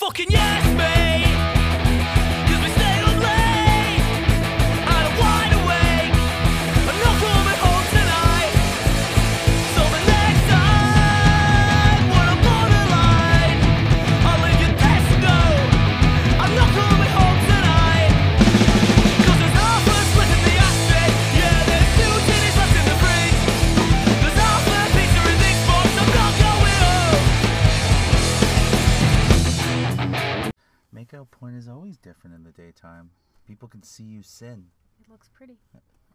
Fucking yes, mate. Makeout point is always different in the daytime. People can see you sin. It looks pretty.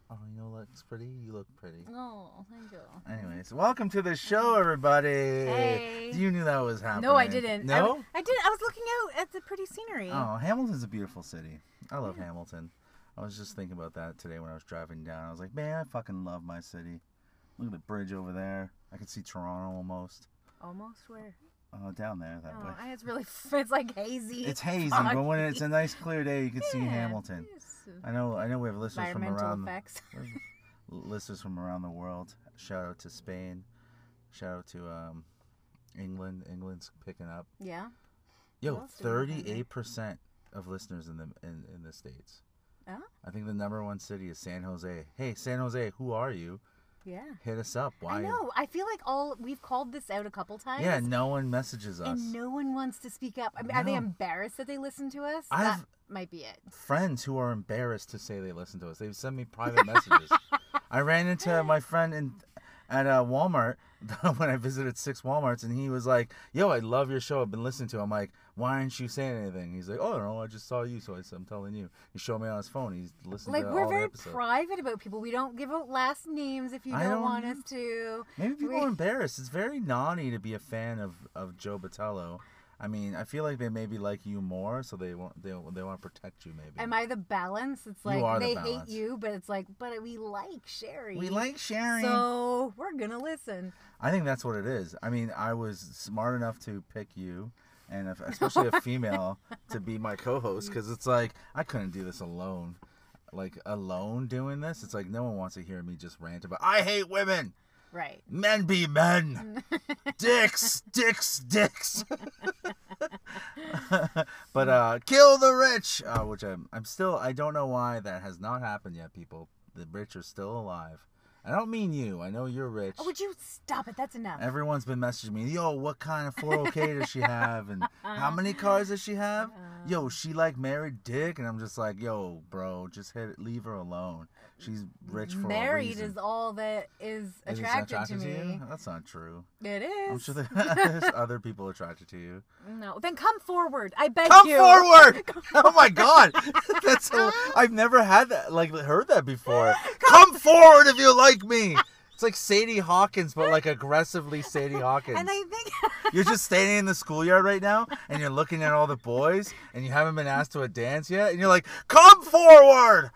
Oh, you know, looks pretty. You look pretty. Oh, thank you. Anyways, welcome to the show, everybody. Hey. You knew that was happening. No, I didn't. No. I did. I was looking out at the pretty scenery. Oh, Hamilton's a beautiful city. I love Hamilton. I was just thinking about that today when I was driving down. I was like, man, I fucking love my city. Look at the bridge over there. I can see Toronto almost. Almost where? Oh, down there that Oh, way. I- it's really. It's like hazy. It's hazy, but when it's a nice clear day, you can see Hamilton. I know. I know we have listeners from around. effects. listeners from around the world. Shout out to Spain. Shout out to um, England. England's picking up. yeah. Yo, else do we have on there? thirty-eight percent of listeners in the in, in the states. Oh. I think the number one city is San Jose. Hey, San Jose, who are you? Yeah. Hit us up. Why? I know. I feel like all we've called this out a couple times. Yeah, no one messages us. And no one wants to speak up. I mean, Are they embarrassed that they listen to us? I that might be it. Friends who are embarrassed to say they listen to us. They send me private messages. I ran into my friend in at uh, Walmart when I visited six WalMarts, and he was like, "Yo, I love your show. I've been listening to." it." I'm like, "Why aren't you saying anything?" He's like, "Oh, I don't know. I just saw you, so I I'm telling you." He showed me on his phone. He's listening Like to we're very the private about people. We don't give out last names if you don't, don't want us to. Maybe people We- are embarrassed. It's very naughty to be a fan of, of Joe Batello. I mean, I feel like they maybe like you more, so they want they they want to protect you. Maybe. Am I the balance? It's like the they balance. hate you, but it's like, but we like Sherry. we like Sherry, So we're gonna listen. I think that's what it is. I mean, I was smart enough to pick you, and if, especially a female to be my co-host, because it's like I couldn't do this alone. Like alone doing this, it's like no one wants to hear me just rant about I hate women. Right. Men be men. dicks, dicks, dicks. but uh, kill the rich, uh, which I'm, I'm still. I don't know why that has not happened yet. People, the rich are still alive. I don't mean you. I know you're rich. Oh, would you stop it? That's enough. Everyone's been messaging me, yo, what kind of 4K does she have? And how many uh-huh. cars does she have? Yo, uh-huh. she like married dick? And I'm just like, yo, bro, just hit it, leave her alone. She's rich for a Married is all that is Is attracted, to me. you? That's not true. It is. I'm sure there's other people attracted to you. No, then come forward. I beg you. Come you. forward! Oh my god, that's so, I've never had that, like heard that before. Come forward if you like me. It's like Sadie Hawkins, but like aggressively Sadie Hawkins. And I think You're just standing in the schoolyard right now, and you're looking at all the boys, and you haven't been asked to a dance yet, and you're like, "Come forward!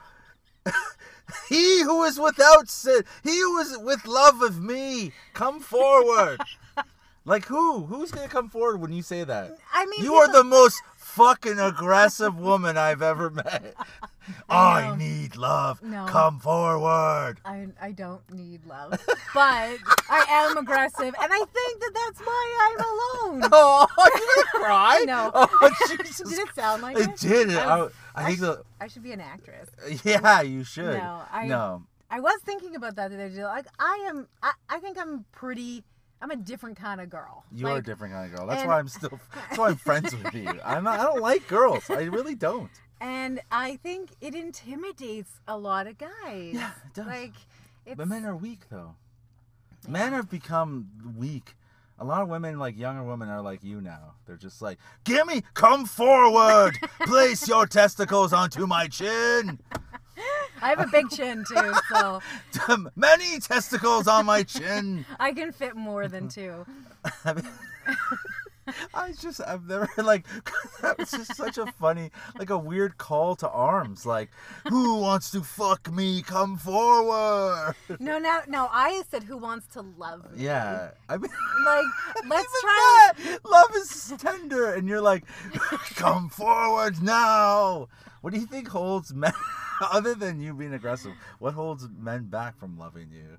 he who is without sin, he who is with love of me, come forward!" like who? Who's gonna come forward when you say that? I mean You are the most fucking aggressive woman I've ever met. I, know. need love. No. Come forward. I, I don't need love, but I am aggressive, and I think that that's why I'm alone. Oh, you gonna cry? No. Oh, Jesus. Did it sound like It it? did. I, I, was- I I think sh- the I should be an actress. yeah, you should. No, I- no. I was thinking about that the other day. Like I am, I, I think I'm pretty. I'm a different kind of girl. You are a different kind of girl. That's and- why I'm still. That's why I'm friends with you. I'm not. I don't like girls. I really don't. And I think it intimidates a lot of guys. Yeah, it does. Like, it's, But men are weak though. Men have become weak. A lot of women, like younger women, are like you now. They're just like, "Give me, come forward, place your testicles onto my chin. I have a big chin too, so Many testicles on my chin." I can fit more than two. I mean, I just I've never like that was just such a funny like a weird call to arms like who wants to fuck me come forward No, no, no. I said, "Who wants to love me?" yeah I mean Like, let's try. that, love is tender and you're like come forward now what do you think holds men other than you being aggressive what holds men back from loving you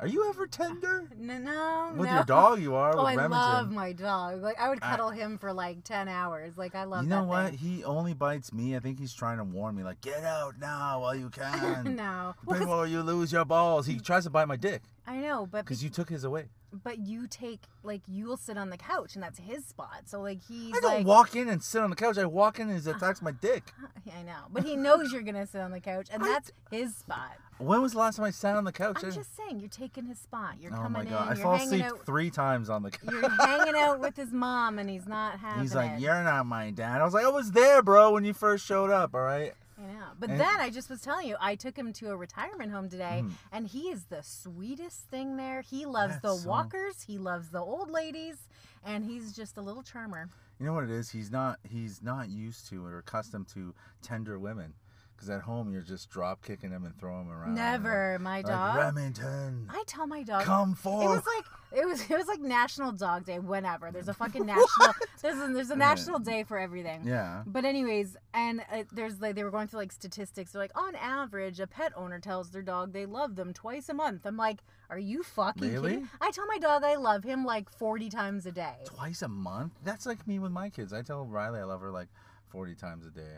Are you ever tender? No, no, With no. your dog, you are. Oh, I Remington. love my dog. Like I would I- cuddle him for like ten hours. Like I love. You know what? thing. He only bites me. I think he's trying to warn me, like, get out now while you can. no, well, Before you lose your balls. He tries to bite my dick I know, but because you took his away. But you take like you'll sit on the couch and that's his spot. So like he's I don't like walk in and sit on the couch. I walk in and he uh-huh. attacks my dick. I know, but he knows you're gonna sit on the couch, and I- that's his spot. When was the last time I sat on the couch? I'm I- just saying, you're taking his spot. You're oh coming my god! in. I fall asleep out. three times on the couch. You're hanging out with his mom, and he's not having He's like, it. "You're not my dad." I was like, "I was there, bro, when you first showed up." All right. I know. But And- then I just was telling you, I took him to a retirement home today, Mhm. and he is the sweetest thing there. He loves the so- walkers, he loves the old ladies, and he's just a little charmer. You know what it is? He's not. He's not used to or accustomed to tender women. Because at home you're just drop kicking them and throwing them around. Never, my dog. Like. Remington, I tell my dog. come for It forth. was like it was it was like National Dog Day. Whenever there's a fucking national there's a, there's a national day for everything. yeah. But anyways, and uh, there's like they were going through like statistics. They're like, on average, a pet owner tells their dog they love them twice a month. I'm like, are you fucking Really? kidding? I tell my dog I love him like 40 times a day. Twice a month? That's like me with my kids. I tell Riley I love her like 40 times a day.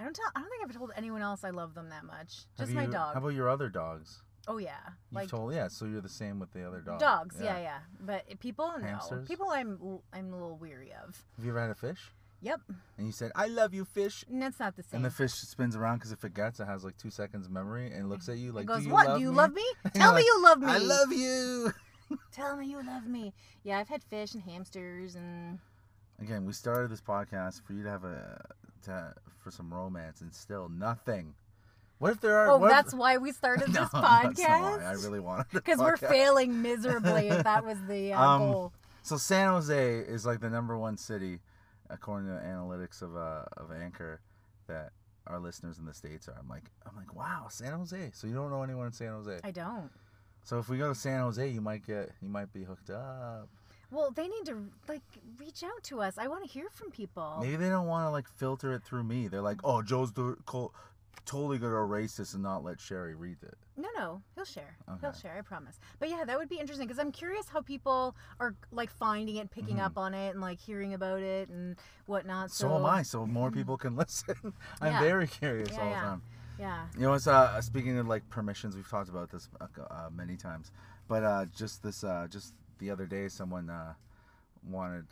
I don't tell. I don't think I've told anyone else I love them that much. Have Just my you- dog. How about your other dogs? oh yeah, You've like told yeah, so you're the same with the other dogs. dogs. Yeah. yeah, But people, no. Hamsters? People, I'm I'm a little weary of. Have you ever had a fish? Yep, And you said, "I love you, fish." and that's not the same. And the fish spins around because if it gets, It has like two seconds memory and looks at you like, it goes, "Do you what? love Do you me?" love me? And Tell me like, you love me. I love you. Tell me you love me. Yeah, I've had fish and hamsters and Again, we started this podcast for you to have a to, for some romance, and still nothing. What if there are? oh, what if- that's why we started No, this that's why. I podcast. really wanted Because we're failing miserably. if that was the uh, Um, goal. So San Jose is like the number one city, according to analytics of uh of Anchor, that our listeners in the states are. I'm like, I'm like, wow, San Jose. So you don't know anyone in San Jose. I don't. So if we go to San Jose, you might get, you might be hooked up. Well, they need to like reach out to us. I want to hear from people. Maybe they don't want to like filter it through me. They're like, oh, Joe's the, co- totally gonna erase this and not let Sherry read it. No, no, he'll share. He'll share. I promise. But yeah, that would be interesting because I'm curious how people are like finding it, picking Mhm. up on it, and like hearing about it and whatnot. So, So, am I. So more people can listen. I'm Yeah. very curious Yeah, all yeah. the time. Yeah. You know, it's uh speaking of like permissions, we've talked about this uh, many times, but uh, just this uh, just the other day, someone uh, wanted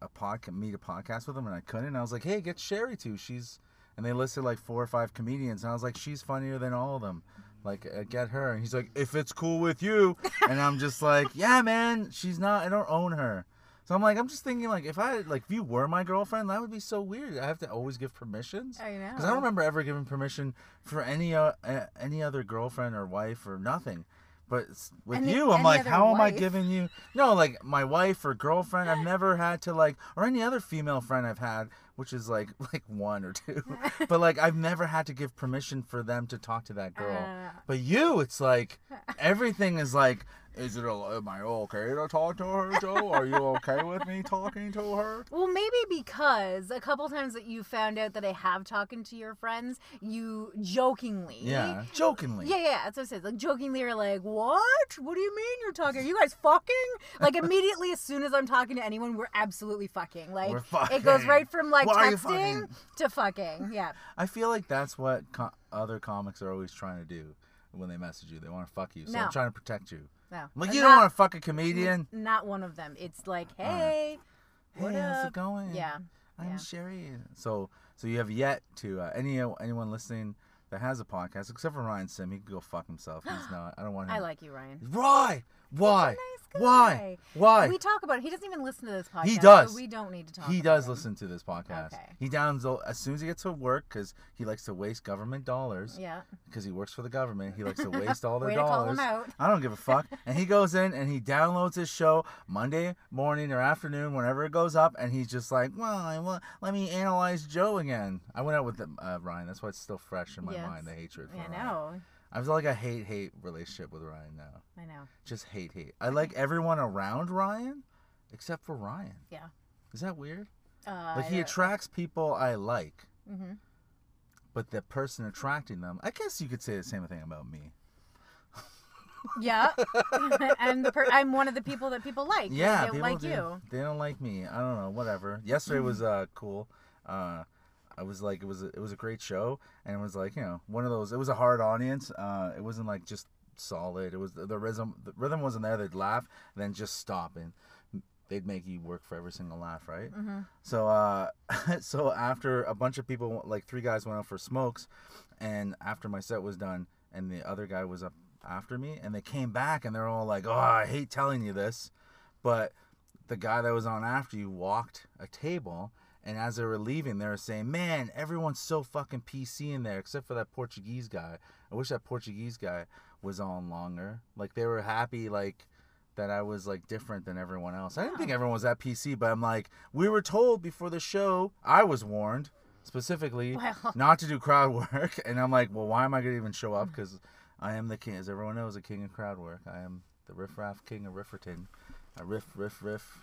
a podcast, me to podcast with them, and I couldn't. And I was like, hey, get Sherry too. She's and they listed like four or five comedians, and I was like, she's funnier than all of them. Like, uh, get her. And he's like, if it's cool with you, and I'm just like, yeah, man, she's not. I don't own her. So I'm like, I'm just thinking, like, if I, like, if you were my girlfriend, that would be so weird. I have to always give permissions. I know. Because I don't remember ever giving permission for any uh, uh, any other girlfriend or wife or nothing. But with Any- you, I'm like, how am I giving you? No, like my wife or girlfriend. I've never had to like, or any other female friend I've had, which is like like one or two. but like I've never had to give permission for them to talk to that girl. Uh, But you, it's like everything is like, is it? A, am I okay to talk to her, Joe? Are you okay with me talking to her? Well, maybe because a couple times that you found out that I have talking to your friends, you jokingly. Yeah, jokingly. Yeah, yeah, that's what I said. Like jokingly, you're like, "What? What do you mean you're talking? Are you guys fucking?" Like immediately, as soon as I'm talking to anyone, we're absolutely fucking. Like We're it goes right from like texting fucking? to fucking. Yeah, I feel like that's what co- other comics are always trying to do when they message you. They want to fuck you. So No. I'm trying to protect you. No. Like, you not- don't want to fuck a comedian. Not one of them. It's like, hey, what hey, how's up? it going? Yeah. I'm yeah. Sherry. So, so you have yet to uh, any anyone listening that has a podcast, except for Ryan Sim. He can go fuck himself. He's not. I don't want him. I like you, Ryan. Why? Why? nice Why? Why? We talk about it. He doesn't even listen to this podcast. He does. So we don't need to talk. He about does him. listen to this podcast. Okay. He downloads as soon as he gets to work because he likes to waste government dollars. Yeah. because he works for the government. He likes to waste all their Way to call dollars. him out. I don't give a fuck. and he goes in and he downloads his show Monday morning or afternoon, whenever it goes up, and he's just like, "Well, I want, let me analyze Joe again." I went out with uh, Ryan. That's why it's still fresh in my Yes. mind. The hatred. For I Ryan. know. I feel like a hate hate relationship with Ryan now. I know. Just hate hate. I like everyone around Ryan, except for Ryan. Yeah. Is that weird? Uh, Like he attracts people I like, hmm but the person attracting them, I guess you could say the same thing about me. Yeah, and the per- I'm one of the people that people like. Yeah, they people like do. you. They don't like me. I don't know. Whatever. Yesterday was uh cool. Uh, I was like, it was a, it was a great show, and it was like you know one of those. It was a hard audience. Uh, it wasn't like just solid. It was the, rhythm. The rhythm wasn't there. They'd laugh, then just stop, and they'd make you work for every single laugh, right? hmm So uh, so after a bunch of people, like three guys went out for smokes, and after my set was done, and the other guy was up after me, and they came back, and they're all like, "Oh, I hate telling you this," but the guy that was on after you walked a table. And as they were leaving, they were saying, "Man, everyone's so fucking PC in there, except for that Portuguese guy. I wish that Portuguese guy was on longer. Like they were happy, like that I was like different than everyone else. I didn't think everyone was that PC, but I'm like, we were told before the show. I was warned specifically Well. not to do crowd work, and I'm like, well, why am I gonna even show up? Because I am the king, as everyone knows, a king of crowd work. I am the riff raff king of Rifferton. I riff, riff, riff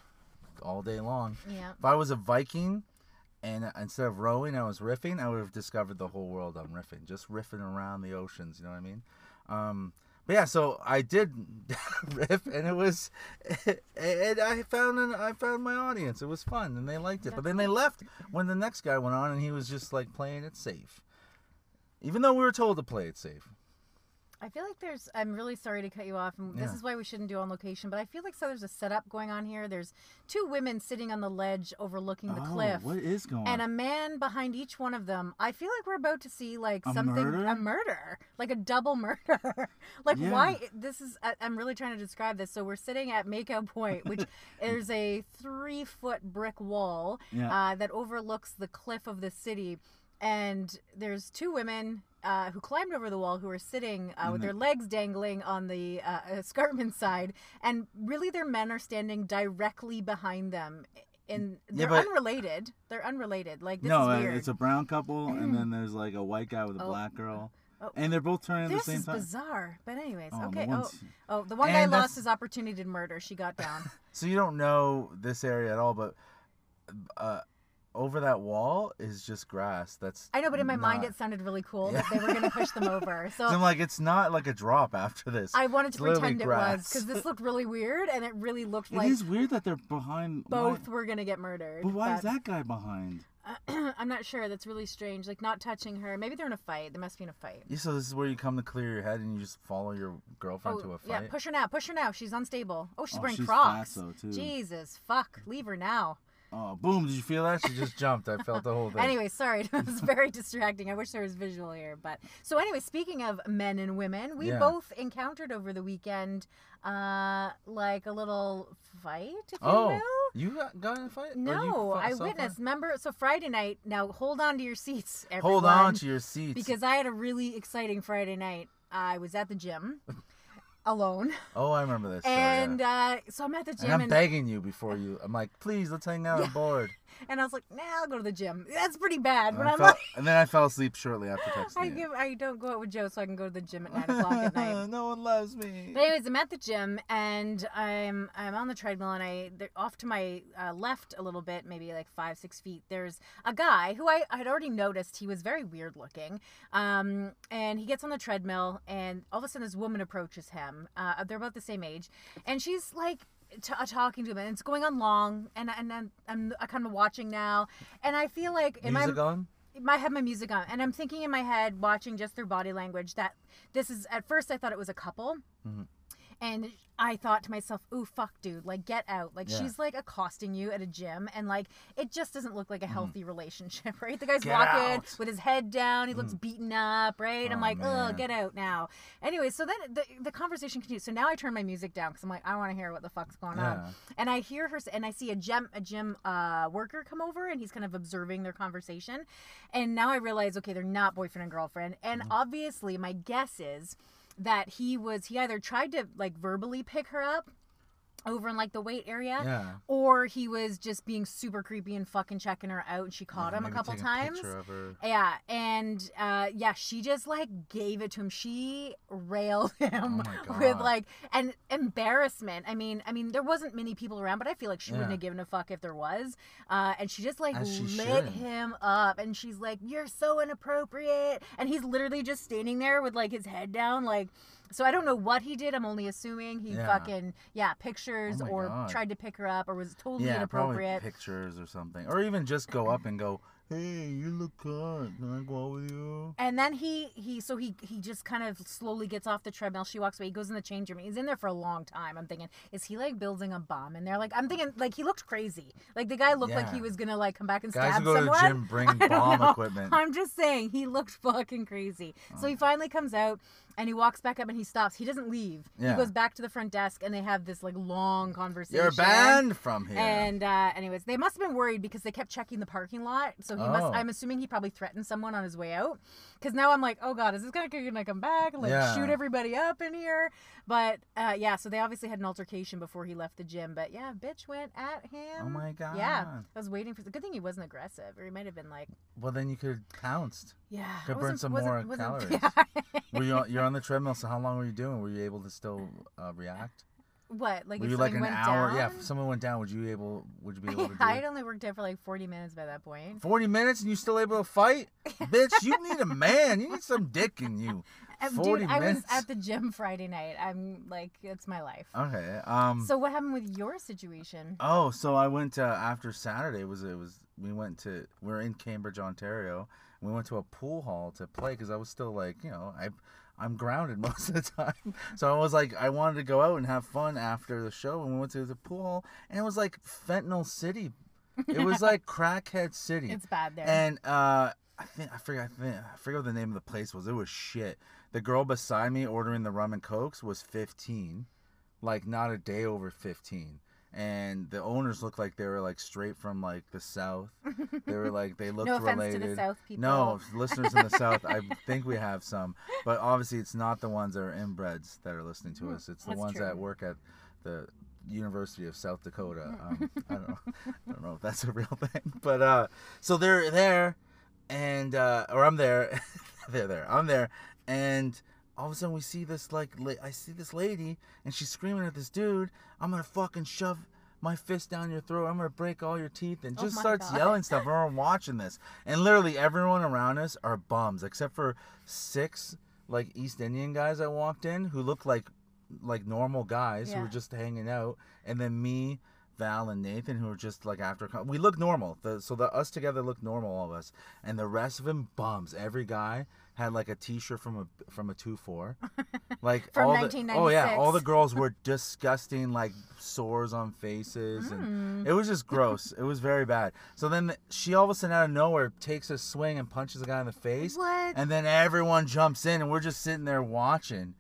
all day long. Yeah. If I was a Viking and instead of rowing, I was riffing, I would have discovered the whole world on riffing, just riffing around the oceans. You know what I mean? Um, but yeah, so I did riff, and it was, and I found an, I found my audience. It was fun, and they liked it. But then they left when the next guy went on, and he was just like playing it safe, even though we were told to play it safe. I feel like there's. I'm really sorry to cut you off, and this is why we shouldn't do on location. But I feel like so there's a setup going on here. There's two women sitting on the ledge overlooking the cliff, Oh, what is going and a man behind each one of them. I feel like we're about to see like A something, murder? a murder, like a double murder. like Yeah. why? This is. I, I'm really trying to describe this. So we're sitting at Makeout Point, which there's a three foot brick wall Yeah. uh, that overlooks the cliff of the city. And there's two women uh, who climbed over the wall who are sitting uh, with the- their legs dangling on the uh, escarpment side. And really, their men are standing directly behind them. And they're but- unrelated. They're unrelated. Like, this no, is uh, weird. it's a brown couple, and then there's like a white guy with a Oh. black girl, Oh. and they're both turning at the This same is time. bizarre. But, anyways, Oh, no okay. Oh, one's- oh, the one guy And lost his opportunity to murder. She got down. So you don't know this area at all, but uh, over that wall is just grass. That's I know, but in my mind, it sounded really cool Yeah. that they were going to push them over. So I'm like, it's not like a drop after this. I wanted to It's pretend it was because this looked really weird, and it really looked It like is weird that they're behind. why- both were gonna get murdered. But why is that guy behind? I'm not sure. That's really strange. Like not touching her. Maybe they're in a fight. They must be in a fight. Yeah, so this is where you come to clear your head and you just follow your girlfriend oh, to a fight. yeah, push her now. Push her now. She's unstable. Oh, oh she's Oh, wearing she's Crocs. fat, though, too. Jesus, fuck. Leave her now. Oh, boom! Did you feel that? She just jumped. I felt the whole thing. Anyway, sorry, it was very distracting. I wish there was visual here, but so anyway, speaking of men and women, we Yeah. both encountered over the weekend, uh, like a little fight, if you Oh, will. you got, got in a fight? Or you No, fought I witnessed. Remember, so Friday night. Now hold on to your seats, everyone. Hold on to your seats. because I had a really exciting Friday night. I was at the gym, alone, oh, I remember this. story, yeah. and uh, so I'm at the gym. And I'm and, begging you before you. I'm like, please, let's hang out. I'm bored. and I was like, Nah, I'll go to the gym. That's pretty bad, And, but I I'm fell- like. and then I fell asleep shortly after texting I you. give I don't go out with Joe so I can go to the gym at nine o'clock at night. no one loves me. But anyways, I'm at the gym and I'm I'm on the treadmill and I off to my uh, left a little bit, maybe like five six feet. There's a guy who I had already noticed he was very weird looking. Um, and he gets on the treadmill and all of a sudden this woman approaches him. Uh, they're about the same age, and she's like. T- uh, talking to him and it's going on long and and then I'm, I'm kind of watching now and I feel like am I Music on? I have my music on, and I'm thinking in my head, watching just their body language, that this is. At first, I thought it was a couple, Mhm. And I thought to myself, "Ooh, fuck, dude! Like, get out! Like, Yeah. she's like accosting you at a gym, and like, it just doesn't look like a healthy relationship, right? The guy's Mm-hmm. Get walking out. with his head down. He looks beaten up, right? I'm Oh, like, "Oh, man. get out now." Anyway, so then the, the conversation continues. So now I turn my music down because I'm like, I want to hear what the fuck's going on. And I hear her, and I see a gym a gym uh, worker come over, and he's kind of observing their conversation. And now I realize, okay, they're not boyfriend and girlfriend. And Mm-hmm. obviously, my guess is that he was he either tried to like verbally pick her up over in like the weight area, Yeah. or he was just being super creepy and fucking checking her out. And she caught Yeah, him a couple times. her. Yeah, and uh, yeah, she just like gave it to him. She railed him Oh with like an embarrassment. I mean, I mean, there wasn't many people around, but I feel like she wouldn't have given a fuck if there was. Uh, and she just like As lit him up, and she's like, "You're so inappropriate," and he's literally just standing there with like his head down, like So I don't know what he did. I'm only assuming he Yeah. fucking yeah pictures Oh my or God. tried to pick her up or was totally Yeah, probably inappropriate. pictures or something, or even just go up and go, "Hey, you look hot. Can I go out with you?" And then he he so he he just kind of slowly gets off the treadmill. She walks away. He goes in the change room. He's in there for a long time. I'm thinking, is he like building a bomb in there? Like I'm thinking, like he looked crazy. Like the guy looked like he Yeah. was gonna like come back and Guys stab who go to someone. the gym bring I don't bomb know. equipment. I'm just saying he looked fucking crazy. So he oh. finally comes out and he walks back up and he stops. He doesn't leave. Yeah. He goes back to the front desk and they have this like long conversation. You're banned from here. And uh, anyways, they must have been worried because they kept checking the parking lot. So he Oh. must. I'm assuming he probably threatened someone on his way out. Because now I'm like, oh god, is this guy gonna come back and like Yeah. shoot everybody up in here? But uh, yeah, so they obviously had an altercation before he left the gym. But yeah, bitch went at him. Oh my god. Yeah, I was waiting for. The good thing he wasn't aggressive, or he might have been like, Well, then you could pounced. yeah. Could burn some more calories. Yeah. Were you on, you're on the treadmill? So how long were you doing? Were you able to still uh, react? what? Like were if you like an went hour? Down? Yeah, if someone went down, would you able? Would you be able to do I had only worked out for like 40 minutes by that point. Forty minutes and you still able to fight? Bitch, you need a man. You need some dick in you. Forty Dude, I was at the gym Friday night. I'm like, it's my life. Okay. Um. So what happened with your situation? Oh, so I went uh, after Saturday. Was it was we went to we are in Cambridge, Ontario. We went to a pool hall to play because I was still like you know I I'm grounded most of the time. So I was like I wanted to go out and have fun after the show, and we went to the pool hall, and it was like fentanyl city. It was like crackhead city. It's bad there. And uh, I think I forget I, think, I forget what the name of the place was. It was shit. The girl beside me ordering the rum and cokes was 15, like not a day over 15. And the owners looked like they were like straight from like the south. They were like they looked no offense related. to the South people. No, listeners in the south, I think we have some, but obviously it's not the ones that are inbreds that are listening to us. It's the Hmm, ones true. that work at the University of South Dakota. Um, I don't know. I don't know if that's a real thing, but uh, so they're there, and uh, or I'm there, they're there. I'm there, and all of a sudden we see this like la- I see this lady, and she's screaming at this dude. I'm gonna fucking shove my fist down your throat. I'm gonna break all your teeth, and Oh just my starts God. yelling stuff. We're watching this, and literally everyone around us are bums, except for six like East Indian guys that walked in who looked like like normal guys who were just hanging out, and then me, Val, and Nathan who were just like after we look normal. The, so the us together look normal, all of us, and the rest of them bums. Every guy had like a T-shirt from a from a two four, like From all the oh yeah, all the girls were disgusting, like sores on faces, and Mm. it was just gross. it was very bad. So then she all of a sudden out of nowhere takes a swing and punches a guy in the face. What? And then everyone jumps in, and we're just sitting there watching.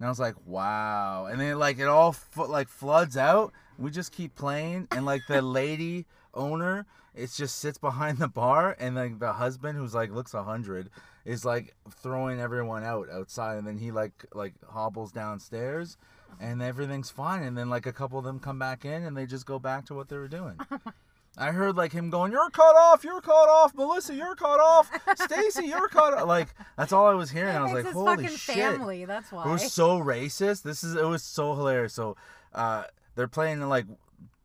And I was like, wow. And then like it all fo- like floods out. We just keep playing, and like the lady owner, it just sits behind the bar, and like the husband, who's like looks a hundred, is like throwing everyone out outside, and then he like like hobbles downstairs, and everything's fine. And then like a couple of them come back in, and they just go back to what they were doing. I heard like him going, "You're cut off. You're cut off. Melissa, you're cut off. Stacy, you're cut off." Like that's all I was hearing. I was it's like, "Holy fucking shit!" family. That's why. It was so racist. This is it was so hilarious. So uh, they're playing like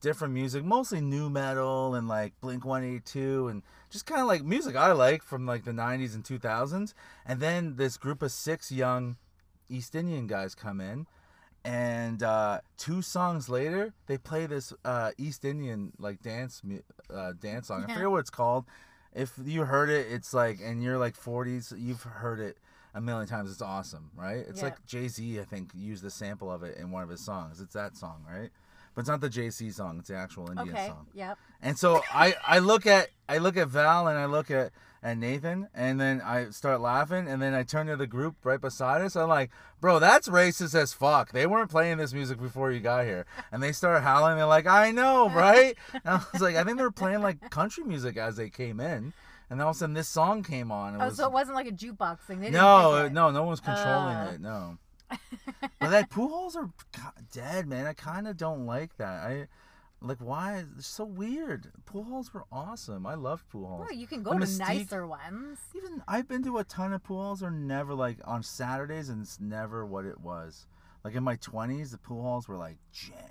different music, mostly nu metal and like Blink 182 and just kind of like music I like from like the 90s and 2000s. And then this group of six young East Indian guys come in. And uh, two songs later, they play this uh, East Indian like dance uh, dance song. I forget what it's called. If you heard it, it's like, and you're like 40s, you've heard it a million times. It's awesome, right? It's Yeah. like Jay Z, I think, used a sample of it in one of his songs. It's that song, right? But it's not the Jay Z song. It's the actual Indian okay. song. Yep. And so I, I look at I look at Val and I look at, at Nathan and then I start laughing and then I turn to the group right beside us. I'm like, bro, that's racist as fuck. They weren't playing this music before you got here. And they start howling. They're like, I know, right? And I was like, I think they were playing like country music as they came in. And then all of a sudden this song came on. It Oh, was, so it wasn't like a jukebox thing. No, no, no one was controlling Uh. it. No. But that pool halls are dead, man. I kind of don't like that. I like why it's so weird. Pool halls were awesome. I loved pool halls. Well, you can go The to Mystique- nicer ones. Even I've been to a ton of pool halls. They're never like on Saturdays, and it's never what it was. Like in my twenties, the pool halls were like jammed.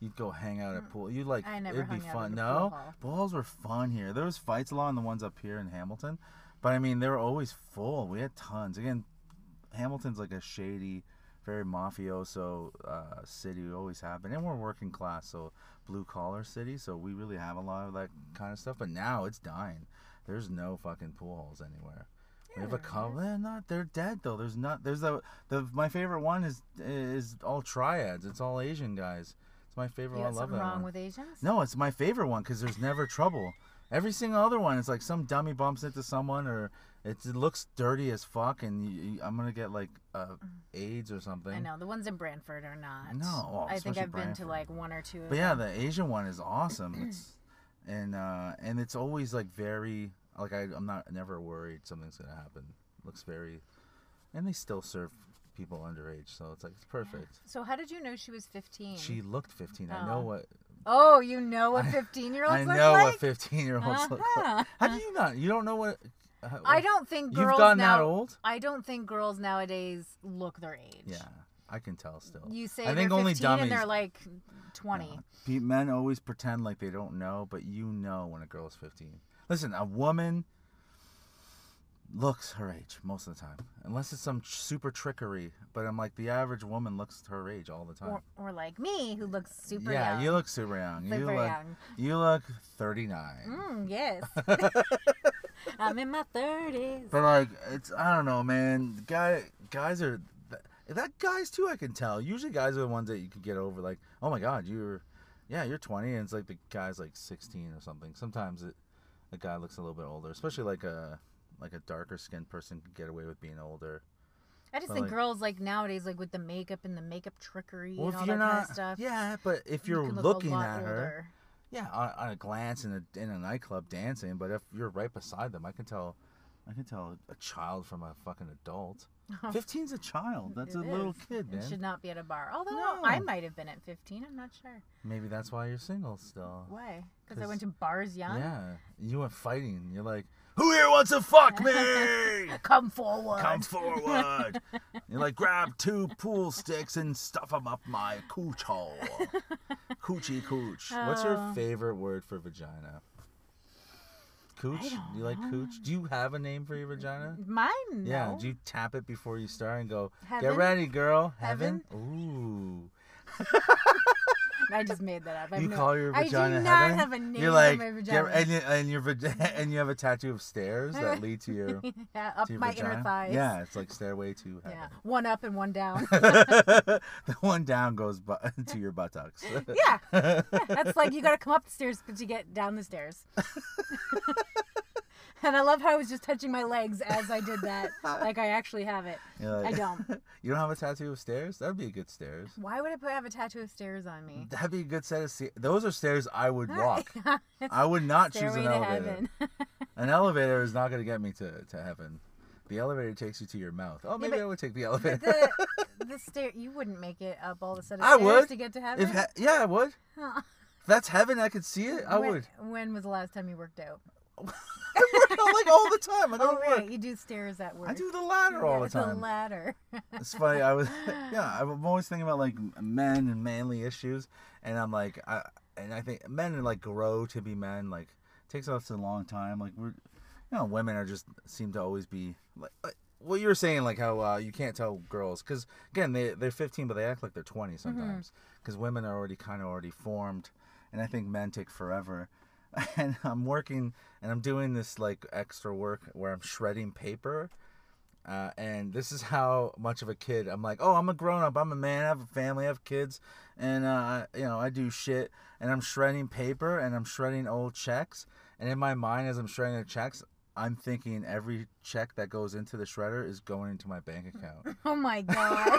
You'd go hang out at hmm. pool. You like. I never it'd be fun. no, pool hall. pool halls were fun here. There was fights along the ones up here in Hamilton, but I mean they were always full. We had tons. Again, Hamilton's like a shady, very mafioso uh, city. We always have been, and we're working class, so blue collar city. So we really have a lot of that kind of stuff. But now it's dying. There's no fucking pool halls anywhere. we have a couple. Eh, not they're dead though. There's not. There's a the my favorite one is is all triads. It's all Asian guys. It's my favorite. You one. I love something that wrong one. with Asians? No, it's my favorite one because there's never trouble. Every single other one is like some dummy bumps into someone or it looks dirty as fuck and you, you- I'm gonna get like uh, AIDS or something. I know the ones in Brantford are not. No, well, I think I've been to like one or two. Of But yeah, them. the Asian one is awesome. It's and uh, and it's always like very like I, I'm not never worried something's gonna happen. looks very, and they still serve people underage, so it's like it's perfect. So how did you know she was 15? She looked 15. I know Oh. what Oh, you know what 15 year olds I look know like? what 15 year olds look like. Uh-huh. How do you not? You don't know what? uh, I don't think girls You've gotten now. that old? I don't think girls nowadays look their age. Yeah, I can tell still. You say I they're think 15 only dummies. and they're like 20. No. Men always pretend like they don't know, but you know when a girl is 15. Listen, a woman looks her age most of the time, unless it's some super trickery. But I'm like, the average woman looks her age all the time. Or, or like me, who looks super young. yeah, young. you look super young. you super look, young. you look 39. Mm, yes. I'm in my 30s. But like, it's I don't know, man. Guy, guys are that, that guys too. I can tell. Usually, guys are the ones that you could get over. Like, oh my god, you're, yeah, you're 20, and it's like the guy's like 16 or something. Sometimes it, a guy looks a little bit older, especially like a like a darker skinned person could get away with being older. I just but, think like- girls like nowadays, like with the makeup and the makeup trickery Well, and all that kind of stuff. yeah, but if you you're can look looking at her, older. yeah, on, on a glance in a in a nightclub dancing, but if you're right beside them, I can tell. I can tell a child from a fucking adult. 15's a child. That's a It little kid, man. It should not be at a bar. Although I might have been at 15. I'm not sure. Maybe that's why you're single still. Why? Because I went to bars young? Yeah, you went fighting. You're like, who here wants to fuck me? Come forward. Come forward. You're like, grab two pool sticks and stuff them up my cooch hole. Coochie cooch. What's your Oh. favorite word for vagina? Cooch? Do you like cooch? Do you have a name for your vagina? Mine, no. Yeah. Do you tap it before you start and go, Heaven? get ready, girl? Heaven? Ooh. I just made that up. I have You no- call your I vagina do not heaven? have a name You're like, for my vagina. and, you, and your and you have a tattoo of stairs that lead to your, yeah, up to your my vagina. inner thighs. Yeah, it's like stairway to heaven. Yeah. One up and one down. the one down goes bu- to your buttocks. yeah. yeah. That's like you got to come up the stairs but you get down the stairs. and I love how I was just touching my legs as I did that. Like I actually have it. You're I don't. You don't have a tattoo of stairs? That'd be a good stairs. Why would I put have a tattoo of stairs on me? That'd be a good set of stairs. Those are stairs I would walk. I would not choose an elevator. An elevator is not going to get me to, to heaven. The elevator takes you to your mouth. Oh, maybe but- I would take the elevator. the, the stair you wouldn't make it up all the set of I stairs would. to get to heaven. if yeah, I would. Huh. If that's heaven, I could see it. I when, would. When was the last time you worked out? I work out like all the time. I Oh don't work. right, you do stairs at work. I do the ladder all the time. ladder. It's funny. I was, yeah, I'm always thinking about like men and manly issues, and I'm like, I, and I think men like grow to be men. Like, it takes us a long time. Like we're, you know, women are just seem to always be like, like what you were saying, like how uh, you can't tell girls because again they they're 15 but they act like they're 20 sometimes because women are already kind of already formed, and I think men take forever. And I'm working and I'm doing this like extra work where I'm shredding paper uh, and this is how much of a kid I'm like, oh, I'm a grown up. I'm a man. I have a family. I have kids, and uh, you know, I do shit. And I'm shredding paper and I'm shredding old checks. And in my mind, as I'm shredding the checks, I'm thinking every check that goes into the shredder is going into my bank account. Oh my god.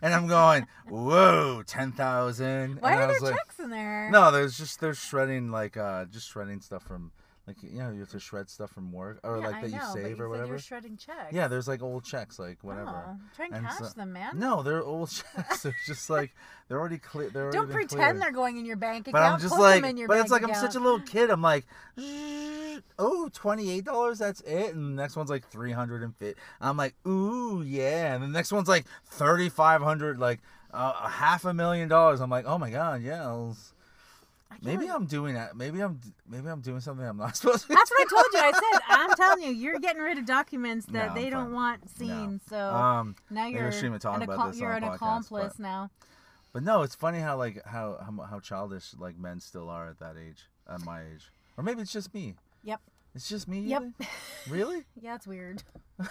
and I'm going, whoa, ten thousand. Why and I are there like, checks in there? no, there's just there's shredding like uh just shredding stuff from like you know you have to shred stuff from work or Yeah, like I that you know, but save you or whatever. You were shredding checks. Yeah, there's like old checks, like whatever. Oh, try and, And cash so- them, man. No, they're old checks. They're just like they're already clear. They're already Don't been pretend cleared. they're going in your bank account. But I'm just Put like, them in your but it's like I'm such a little kid. I'm like, "Zzz, oh, twenty eight dollars. That's it. And the next one's like three hundred and fifty. I'm like, ooh, yeah. And the next one's like thirty five hundred, like uh, a half a million dollars. I'm like, oh my god, yeah. Can't Maybe I'm doing that. Maybe I'm maybe I'm doing something I'm not supposed to. That's what I told you. I said, I'm telling you, you're getting rid of documents that No, they don't want seen. So Um, now you're shouldn't even talk an, about accom- this you're on an podcast, accomplice but- now. but no, it's funny how like how how, how childish like men still are at that age, at my age, or maybe it's just me. Yep. It's just me. Yep. Really? Yeah, it's weird.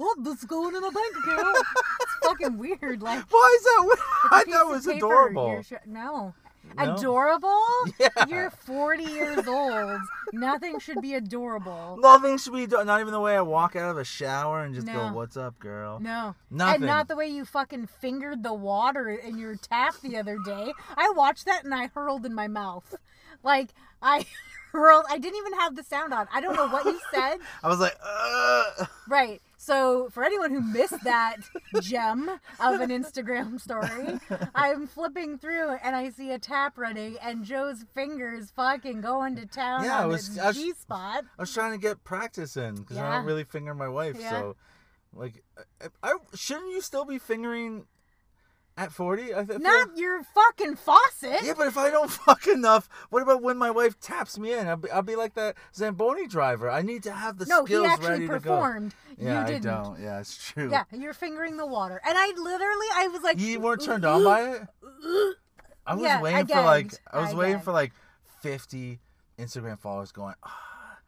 oh, this is going in a bank account. It's fucking weird. Like Why is that? weird? I thought it was paper. adorable. Sh- no. No? Adorable? Yeah. You're 40 years old. Nothing should be adorable. Nothing should be done. Not even the way I walk out of a shower and just go, "What's up, girl?" No. Nothing. And not the way you fucking fingered the water in your tap the other day. I watched that and I hurled in my mouth. Like, I hurled, I didn't even have the sound on. I don't know what you said. I was like, Ugh. Right. So, for anyone who missed that gem of an Instagram story, I'm flipping through and I see a tap running and Joe's fingers fucking going to town Yeah, I was- I was- G spot. I was trying to get practice in because I Yeah. don't really finger my wife. Yeah. So, like, I, I shouldn't you still be fingering at forty? I th- Not your fucking faucet. Yeah, but if I don't fuck enough, what about when my wife taps me in? I'll be, I'll be like that Zamboni driver. I need to have the no, he skills actually ready to go. performed. Yeah, you I didn't. don't. Yeah, it's true. Yeah, you're fingering the water. And I literally, I was like, You weren't turned on by it. I was Yeah, I waiting for like. I was I waiting for like fifty Instagram followers going. Ah,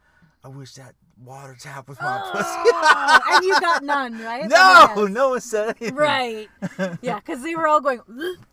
I wish that water tap was my Oh, and you got none, right? pussy. No, no one said anything. Right. Yeah, because they were all going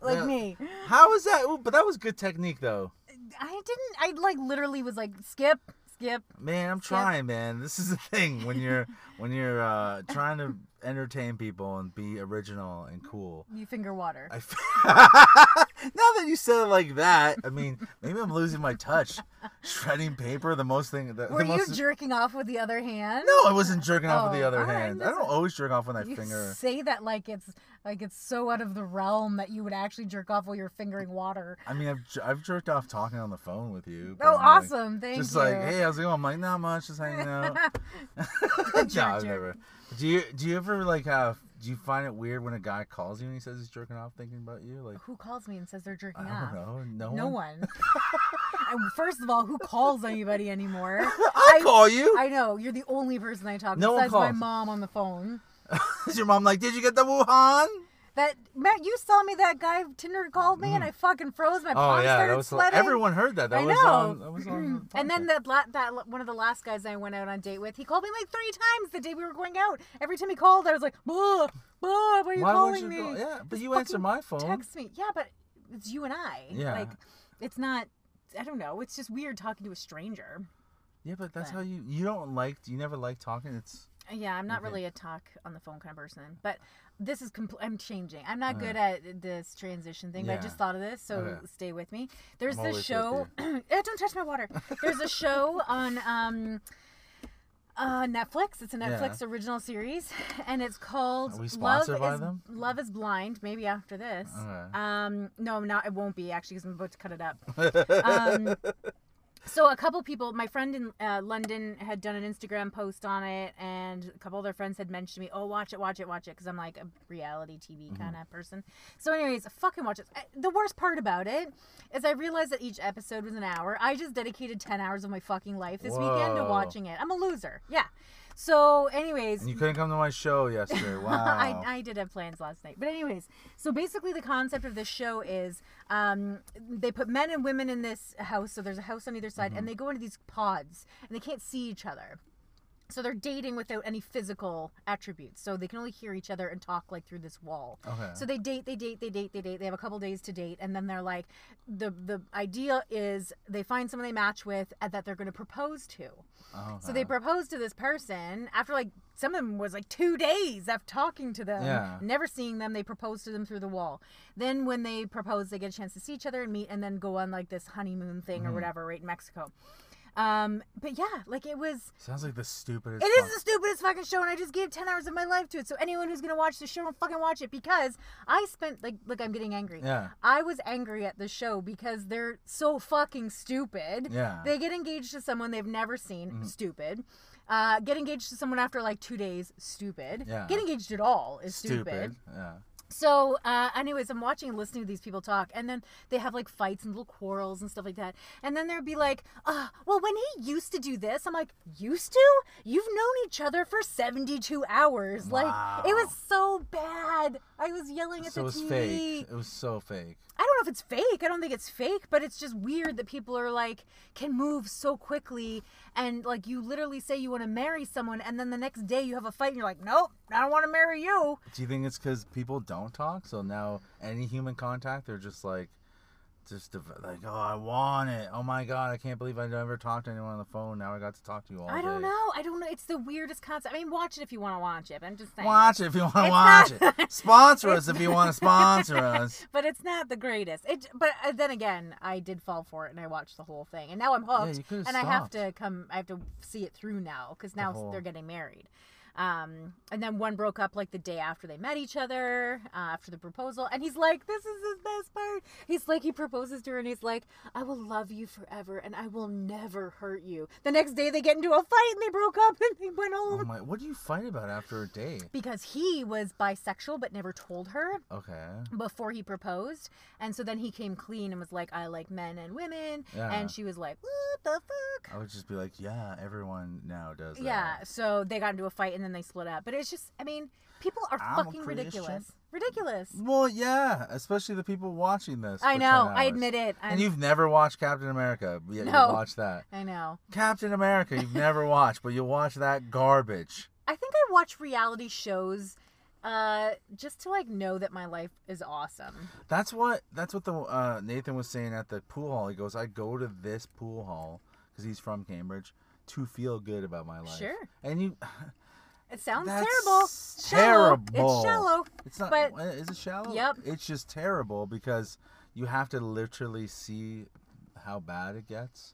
like Yeah. me. How was that? Ooh, but that was good technique though. I didn't. I like literally was like skip, skip. Man, I'm trying, man. This is the thing when you're when you're uh, trying to entertain people and be original and cool. You finger water. I f- now that you said it like that, I mean, maybe I'm losing my touch. Shredding paper, the most thing. The, Were the you most... jerking off with the other hand? No, I wasn't jerking off with the Oh, other all right, hand. I don't always jerk off with my You finger. say that like it's like it's so out of the realm that you would actually jerk off while you're fingering water. I mean, I've I've jerked off talking on the phone with you. Oh, like- awesome! Thank just you. Just like, hey, how's it going? I'm like, not much, just hanging out. no, I've never. Do you do you ever like have? Do you find it weird when a guy calls you and he says he's jerking off, thinking about you? Like, Who calls me and says they're jerking I off? don't know. No, No one. one. And first of all, who calls anybody anymore? I, call you. I know you're the only person I talk. to No one besides my calls. mom on the phone. Is your mom like, did you get the Wuhan? That Matt, you saw me. That guy Tinder called me, and I mm. fucking froze. My Oh palms yeah, started that was sweating. everyone heard that. That I was know. on. That was on. and then that that one of the last guys I went out on a date with, he called me like three times the day we were going out. Every time he called, I was like, "Buh, buh, why are you Why calling you me?" Yeah, but Just you answer my phone. Text me. Yeah, but it's you and I. Yeah. Like, it's not. I don't know. It's just weird talking to a stranger. Yeah, but that's But- how you. You don't like. You never like talking. It's. Yeah, I'm not Okay. really a talk on the phone kind of person, but this is compl- I'm changing. I'm not good at this transition thing. But I Yeah. just thought of this, so Okay. stay with me. There's I'm this always show. Eh, don't touch my water. There's a show on um, uh, Netflix. It's a. Netflix original series, and it's called Are we sponsored Love by is them? Love is Blind. Maybe after this. Okay. Um, no, I'm not. It won't be actually because I'm about to cut it up. um, so a couple people, my friend in uh, London had done an Instagram post on it, and a couple of their friends had mentioned to me, "Oh, watch it, watch it, watch it," because I'm like a reality TV Mm-hmm. kind of person. So, anyways, fucking watch it. I- The worst part about it is I realized that each episode was an hour. I just dedicated ten hours of my fucking life this weekend to watching it. I'm a loser. Yeah. So, anyways, And you couldn't come to my show yesterday. Wow. I, I did have plans last night. But anyways, so basically the concept of this show is um, they put men and women in this house. So there's a house on either side, Mm-hmm. and they go into these pods, and they can't see each other. So they're dating without any physical attributes. So they can only hear each other and talk like through this wall. Okay. So they date, they date, they date, they date. They have a couple days to date, and then they're like, the the idea is they find someone they match with and that they're going to propose to. So they propose to this person after like some of them was like two days after talking to them, Yeah. never seeing them. They propose to them through the wall. Then when they propose, they get a chance to see each other and meet, and then go on like this honeymoon thing Mm-hmm. or whatever, right in Mexico. Um, but yeah, like it was. Sounds like the stupidest. It is fuck- the stupidest fucking show, and I just gave ten hours of my life to it. So anyone who's gonna watch the show, don't fucking watch it because I spent like, look, I'm getting angry. Yeah. I was angry at the show because they're so fucking stupid. Yeah. They get engaged to someone they've never seen. Stupid. Uh, get engaged to someone after like two days. Stupid. Yeah. Get engaged at all is stupid. Stupid. Yeah. So, uh, anyways, I'm watching and listening to these people talk, and then they have like fights and little quarrels and stuff like that. And then there'd be like, uh, well, when he used to do this, I'm like, used to? You've known each other for 72 hours. Like, it was so bad. I was yelling at So it the was TV. fake. It was so fake. I don't know if it's fake. I don't think it's fake, but it's just weird that people are like can move so quickly and like you literally say you want to marry someone and then the next day you have a fight and you're like, "Nope, I don't want to marry you." Do you think it's because people don't talk? So now any human contact, they're just like, just like, oh, I want it. Oh my god, I can't believe I never talked to anyone on the phone. Now I got to talk to you all I don't day. know. I don't know. It's the weirdest concept. I mean, watch it if you want to watch it. I'm just saying. Watch it if you want to watch not- it. Sponsor us if you want to sponsor us. But it's not the greatest. It, but uh, then again, I did fall for it and I watched the whole thing, and now I'm hooked. Yeah, you and I have to come. I have to see it through now because now whole- they're getting married. Um, and then one broke up like the day after they met each other, uh, after the proposal. And he's like, "This is his best part." He's like, he proposes to her, and he's like, "I will love you forever, and I will never hurt you." The next day, they get into a fight, and they broke up, and they went home Oh my, what do you fight about after a date? because he was bisexual but never told her Okay. before he proposed. And so then he came clean and was like, I like men and women. Yeah. And she was like, What the fuck? I would just be like, yeah, everyone now does that. Yeah. So they got into a fight and then they split up. But it's just, I mean, people are I'm fucking ridiculous. Ridiculous. Well, yeah, especially the people watching this. I know. I admit it. And I'm, you've never watched Captain America, yet No. you watch that. I know. Captain America, you've never watched, but you watch that garbage. I think I watch reality shows uh just to like know that my life is awesome. That's what that's what the uh, Nathan was saying at the pool hall. He goes, "I go to this pool hall because he's from Cambridge to feel good about my life." Sure. And you, It sounds That's terrible. Shallow. terrible. It's shallow. it's not. But- is it shallow? Yep. It's just terrible because you have to literally see how bad it gets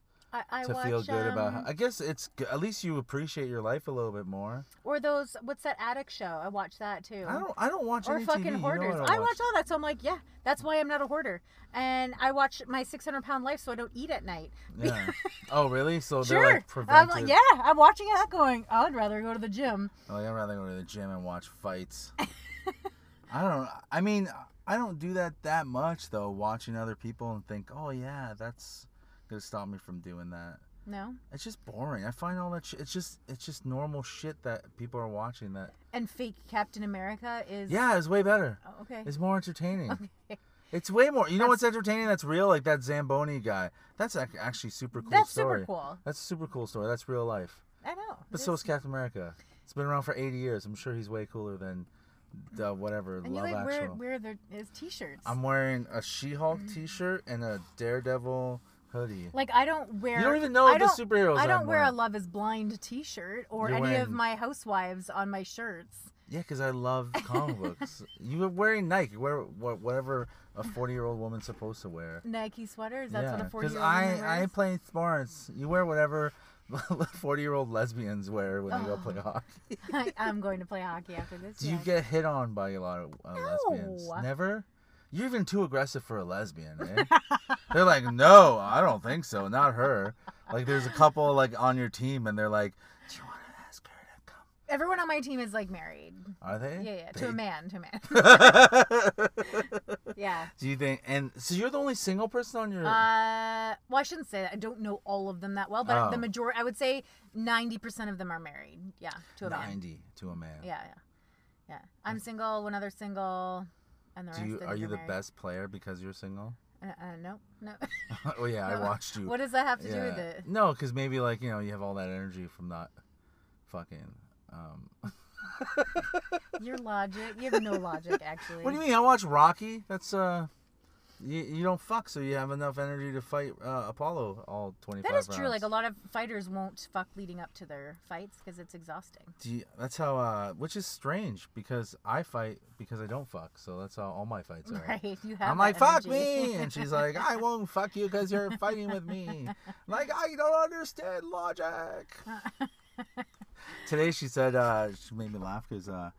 I, I to watch, feel good about. um, How, I guess it's at least you appreciate your life a little bit more. or those what's that addict show? I watch that too. I don't. I don't watch or fucking TV. You know hoarders. I watch all that, so I'm like, yeah, that's why I'm not a hoarder. And I watch my 600 pound life, so I don't eat at night. Yeah. oh, really? So they're sure, like I'm like, yeah, I'm watching that, going, I'd rather go to the gym. Oh, yeah, I'd rather go to the gym and watch fights. I don't. I mean, I don't do that that much though. Watching other people and think, oh yeah, that's gonna stop me from doing that. No, It's just boring. I find all that. Sh- it's just. It's just normal shit that people are watching. That. and fake Captain America is Yeah, it's way better. Oh, okay. It's more entertaining. Okay. It's way more. You know what's entertaining? That's real. Like that Zamboni guy. That's actually super cool That's story. super cool. That's a super cool story. That's real life. I know. But so is. Captain America. It's been around for 80 years. I'm sure he's way cooler than the whatever and you like wear Actual. wear their his t-shirts. I'm wearing a She-Hulk mm. T-shirt and a Daredevil hoodie. like I don't wear. You don't even know I the superheroes I don't I'm wear a. Love Is Blind T-shirt or You're any of my housewives on my shirts. Yeah, because I love comic books. You were wearing Nike. You wear wha- whatever a 40-year-old woman's supposed to wear. Nike sweaters. That's what a because forty-year-old I woman I wears. ain't playing sports. You wear whatever 40-year-old lesbians wear when they go play Oh. hockey. I, I'm going to play hockey after this. Do you yes. get hit on by a lot of uh, lesbians? No. Never? You're even too aggressive for a lesbian, eh? they're like, no, I don't think so. Not her. Like, there's a couple like on your team, and they're like, do you want to ask her to come? Everyone on my team is like married. Are they? Yeah, yeah, to a man, to a man. yeah. Do you think? And so you're the only single person on your. Uh, well, I shouldn't say that. I don't know all of them that well, but the Oh. majority, I would say, ninety percent of them are married. Yeah, to a man. 90 to a man. Yeah, yeah, yeah. I'm single. One other single, and the Do rest. you are you the married. best player because you're single? Uh, uh, no, no. oh yeah, I watched you. what does that have to do with it? No, because maybe like you know you have all that energy from not fucking. Um, Your logic. You have no logic, actually. What do you mean? I watch Rocky. That's uh, you, you don't fuck, so you have enough energy to fight uh, Apollo all twenty That is rounds. true. Like a lot of fighters won't fuck leading up to their fights because it's exhausting. Do you- that's how uh, which is strange because I fight because I don't fuck, so that's how all my fights are. Right? You have. I'm like, that fuck me, and she's like, I won't fuck you because you're fighting with me. Like, I don't understand logic. Today she said uh, she made me laugh because uh,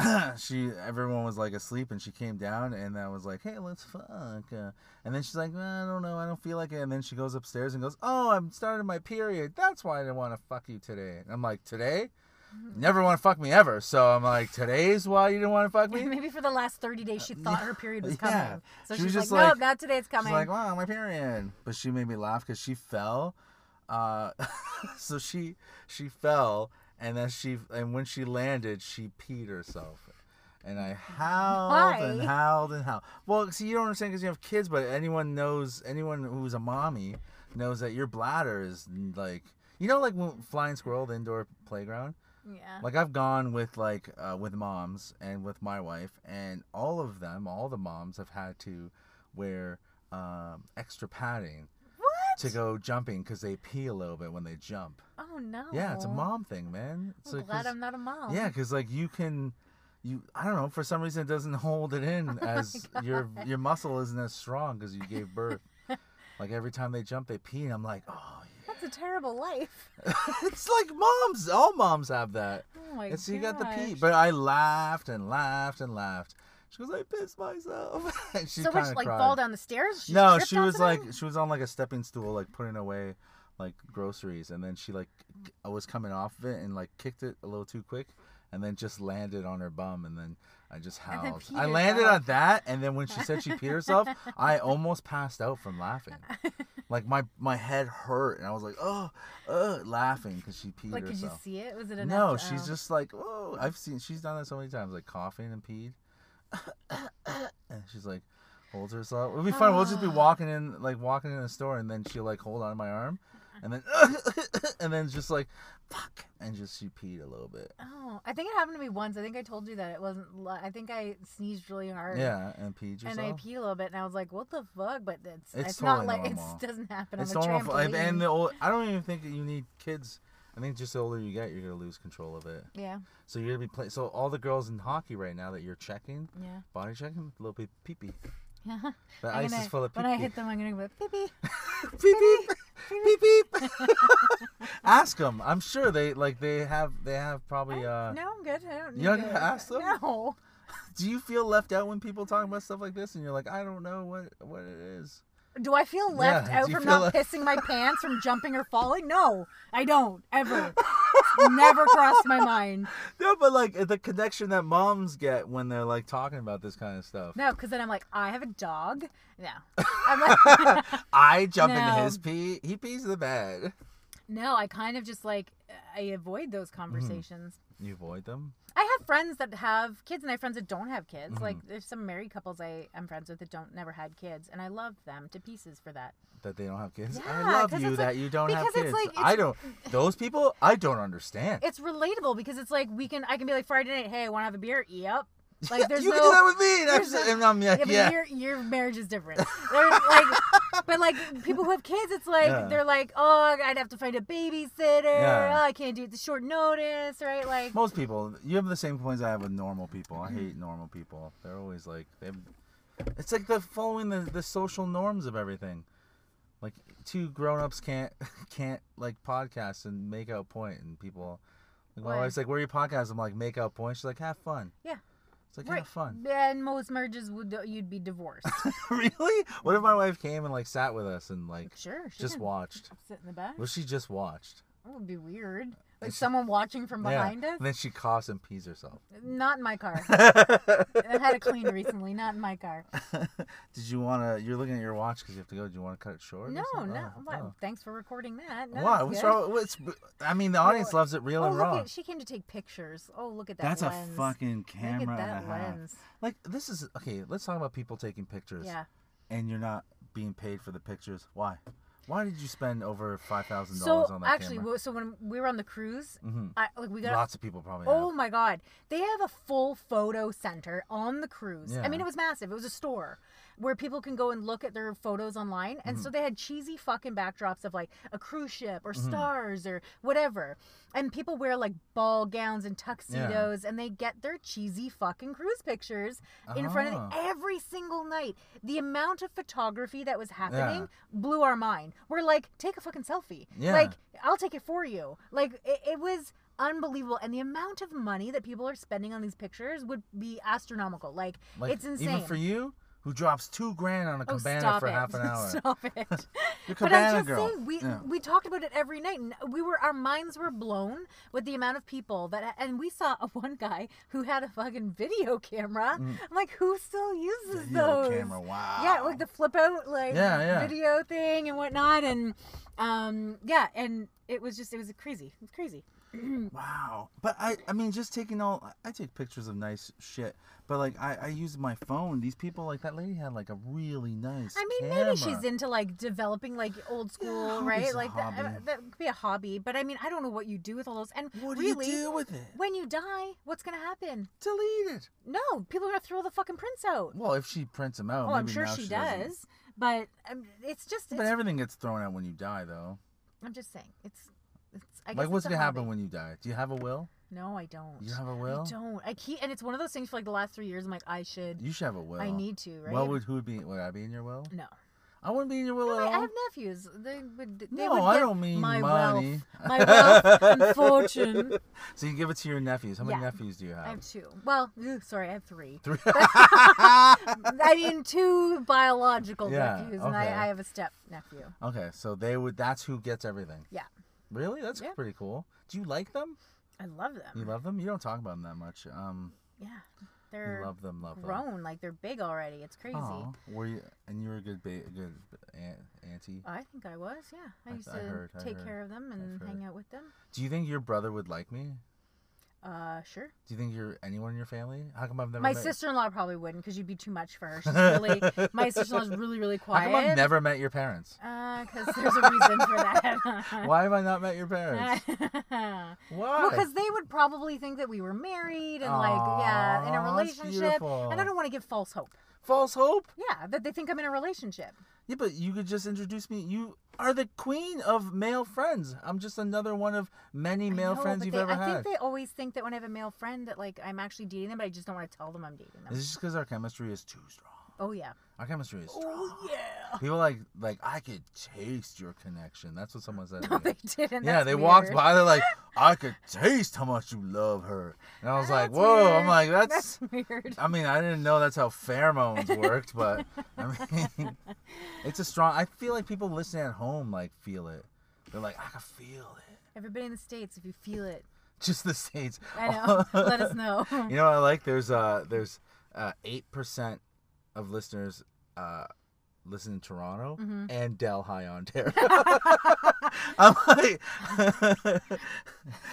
she everyone was like asleep and she came down and I was like, hey, let's fuck. Uh, and then she's like, I don't know, I don't feel like it. And then she goes upstairs and goes, oh, I'm starting my period. That's why I didn't want to fuck you today. And I'm like, today? never want to fuck me ever. So I'm like, today's why you didn't want to fuck me. Maybe for the last 30 days she thought her period was coming. Yeah. So She she's was like, just nope, like- not today it's coming She's like, wow, my period. But she made me laugh because she fell. Uh, so she she fell, and then she and when she landed, she peed herself. And I howled and howled and howled. Well, see, you don't understand because you have kids, but anyone knows, anyone who's a mommy knows that your bladder is like, you know, like when flying squirrel, the indoor playground. yeah. Like I've gone with like uh, with moms and with my wife, and all of them, all the moms have had to wear um, extra padding what? to go jumping because they pee a little bit when they jump. Oh no. Yeah, it's a mom thing, man. It's I'm like, glad 'cause- I'm not a mom. yeah, because like you can, you I don't know for some reason it doesn't hold it in Oh as your your muscle isn't as strong because you gave birth. like every time they jump, they pee, and I'm like, oh, That's a terrible life. yeah. it's like moms. All moms have that. Oh my god. And so you got the pee. But I laughed and laughed and laughed. She goes, I pissed myself. and she so kind which of like cried. fall down the stairs? No, tripped she was like she was on like a stepping stool, like putting away like groceries, and then she like I was coming off of it and like kicked it a little too quick, and then just landed on her bum, and then I just howled. I landed herself. on that, and then when she said she peed herself, I almost passed out from laughing. Like my my head hurt, and I was like, oh, uh, laughing because she peed herself. Like, could you see it? Was it enough? No, to- she's oh. just like, oh, I've seen she's done that so many times, like coughing and peed. and she's like, holds herself. It'll be fun. We'll just be Ah. walking in, like walking in a store, and then she'll like hold on to my arm, and then and then just like, fuck, and just she peed a little bit. Oh, I think it happened to me once. I think I told you that it wasn't. I think I sneezed really hard. Yeah, and peed yourself. And I peed a little bit, and I was like, "What the fuck?" But it's It's it's, not like it doesn't happen it's on normal. trampoline. and the old, I don't even think that you need kids. I think just the older you get, you're gonna lose control of it. yeah, So you're gonna be playing. So all the girls in hockey right now that you're checking, yeah, body checking, little bit pee pee. Yeah. The I'm ice gonna- is full of pee When I hit them, I'm gonna go beep beep. beep beep beep beep. Ask them. I'm sure they like they have they have probably. uh no, I'm good. I don't. you Need don't gotta ask them? No. Do you feel left out when people talk about stuff like this and you're like, I don't know what what it is? Do I feel left Yeah, out from not like- pissing my pants from jumping or falling? No, I don't ever. Never crossed my mind. No, but like the connection that moms get when they're like talking about this kind of stuff. No, because then I'm like, I have a dog. No, I'm like, I jump into No. his pee. He pees the bed. no. I kind of just like I avoid those Mm-hmm. conversations. You avoid them. I have friends that have kids, and I have friends that don't have kids. Mm-hmm. Like there's some married couples I am friends with that don't never had kids, and I love them to pieces for that. That they don't have kids. Yeah, I love you it's that like- you don't have because it's kids. like- I don't. Those people, I don't understand. It's relatable because it's like we can I can be like Friday night, hey, I want to have a beer? Yep. Like there's you no. can do that with me. And, I'm, no- like, yeah, but yeah. your your marriage is different. Like, but like people who have kids, it's like Yeah. they're like, oh, I'd have to find a babysitter. Yeah. Oh, I can't do it The short notice, right? Like, Most people, you have the same complaints I have with normal people. I hate normal people. They're always like, they have, it's like the following the, the social norms of everything. Like two grown-ups can't can't like podcast and make out point, and people. Like my wife's like, "Where are your podcasts?" I'm like, "Make out point." She's like, "Have fun." Yeah. It's like right? have fun. And most marriages would you'd be divorced. really? What if my wife came and like sat with us and like sure, she just watched? sit in the back. Well, she just watched? That would be weird. Like she- someone watching from behind yeah. us. And then she coughs and pees herself. Not in my car. I had it cleaned recently. Not in my car. Did you want to? You're looking at your watch because you have to go. Do you want to cut it short? No, no. Oh, Why- oh. Thanks for recording that. No, Why? What's wrong? What's? I mean, the audience loves it real Oh, and look raw. at, she came to take pictures. Oh, look at that That's lens. a fucking camera Look at that a lens. Like this is okay. Let's talk about people taking pictures. Yeah. And you're not being paid for the pictures. Why? Why did you spend over five thousand So dollars on that actually, camera? so when we were on the cruise, hmm I, like we got Lots of people probably. Oh have. my god. They have a full photo center on the cruise. I mean it was massive. It was a store where people can go and look at their photos online. And Mm-hmm. so they had cheesy fucking backdrops of like a cruise ship or Mm-hmm. stars or whatever. And people wear like ball gowns and tuxedos and they get their cheesy fucking cruise pictures in front of Ah. every single night. The amount of photography that was happening Yeah. blew our mind. We're like, take a fucking selfie. Yeah. Like I'll take it for you. Like it, it was unbelievable, and the amount of money that people are spending on these pictures would be astronomical. Like, Like, it's insane. Even for you, who drops two grand on a Oh, cabana for it. half an hour. Stop it. You're but I'm just girl. saying, we Yeah. we talked about it every night, and we were our minds were blown with the amount of people that, and we saw a one guy who had a fucking video camera. I'm like, who still uses Mm. Video those? camera, wow. Yeah, like the flip out like Yeah, yeah. video thing and whatnot, and um, yeah, and it was just it was crazy. It was crazy. Wow. But I, I mean, just taking all, I take pictures of nice shit. But like, I, I use my phone. These people, like that lady had like a really nice. I mean, camera. maybe she's into like developing like old school, hobby's right? Like that, uh, that could be a hobby. But I mean, I don't know what you do with all those. And What do really, you do with it? when you die, what's gonna happen? Delete it. No, people are gonna throw the fucking prints out. Well, if she prints them out, oh, I'm sure now she, doesn't. But um, it's just. But It's, everything gets thrown out when you die, though. I'm just saying. It's. It's. I guess Like, what's gonna happen when you die? Do you have a will? No, I don't. You have a will? I don't. I keep, and it's one of those things for like the last three years. I'm like, I should. You should have a will. I need to, right? What would who would be? Would I be in your will? no. I wouldn't be in your will No, at I, I have nephews. They would. They No, would I don't mean my money. Wealth, my wealth and fortune. So you give it to your nephews. How many Yeah. nephews do you have? I have two. Well, sorry, I have three. Three. I mean, two biological Yeah, nephews, and. I, I have a step nephew. okay, so they would. That's who gets everything. Yeah, Really? That's Yeah. pretty cool. Do you like them? I love them. You love them? You don't talk about them that much. Um, yeah, they're love them, love them. grown. Like they're big already. It's crazy. Aw, were you? And you were a good, ba- good aunt, auntie. I think I was. Yeah, I I- used I to heard, I take heard, care of them and hang out with them. Do you think your brother would like me? Uh, sure. Do you think you're anyone in your family? How come I've never My met? sister-in-law probably wouldn't, because you'd be too much for her. She's really. my sister-in-law's really, really How quiet. come I've never met your parents? Uh, because there's a reason for that. Why have I not met your parents? Why? Well, because they would probably think that we were married and like, yeah, in a relationship. And I don't want to give false hope. False hope? Yeah, that they think I'm in a relationship. Yeah, but you could just introduce me. You are the queen of male friends. I'm just another one of many male know, friends you've they, ever I had. I think they always think that when I have a male friend that like I'm actually dating them, but I just don't want to tell them I'm dating them. Is this just because our chemistry is too strong? Oh yeah. Our chemistry is strong. Oh yeah. People like like I could taste your connection. That's what someone said. No, they didn't. yeah, That's they walked by. They're like, I could taste how much you love her. And I was like, That's whoa. I'm like, that's. That's weird. I mean, I didn't know that's how pheromones worked, but I mean, it's a strong. I feel like people listening at home like feel it. They're like, I can feel it. Everybody in the states, if you feel it, Just the states. I know. Let us know. You know what I like? There's uh there's uh eight percent of listeners uh listen in Toronto Mm-hmm. and Delhi, Ontario. I'm like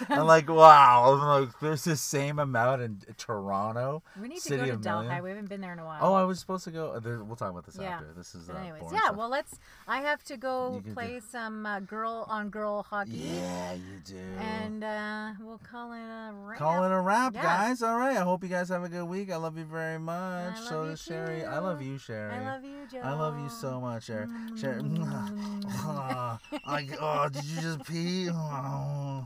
I'm like, wow. I'm like, there's the same amount in Toronto. We need to go to Delhi. Million. We haven't been there in a while. Oh, I was supposed to go. uh, We'll talk about this Yeah. after. This is uh, anyways, yeah. stuff. Well, let's. I have to go can do- play some uh, girl on girl hockey, yeah, you do. and uh, we'll call it a wrap. Call it a wrap, Yeah. guys. All right. I hope you guys have a good week. I love you very much. love so Sherry. I love you, Sherry. I love you, Joe. I love you so much, Sherry. Sherry. Mm. I, oh, did you just pee? Oh.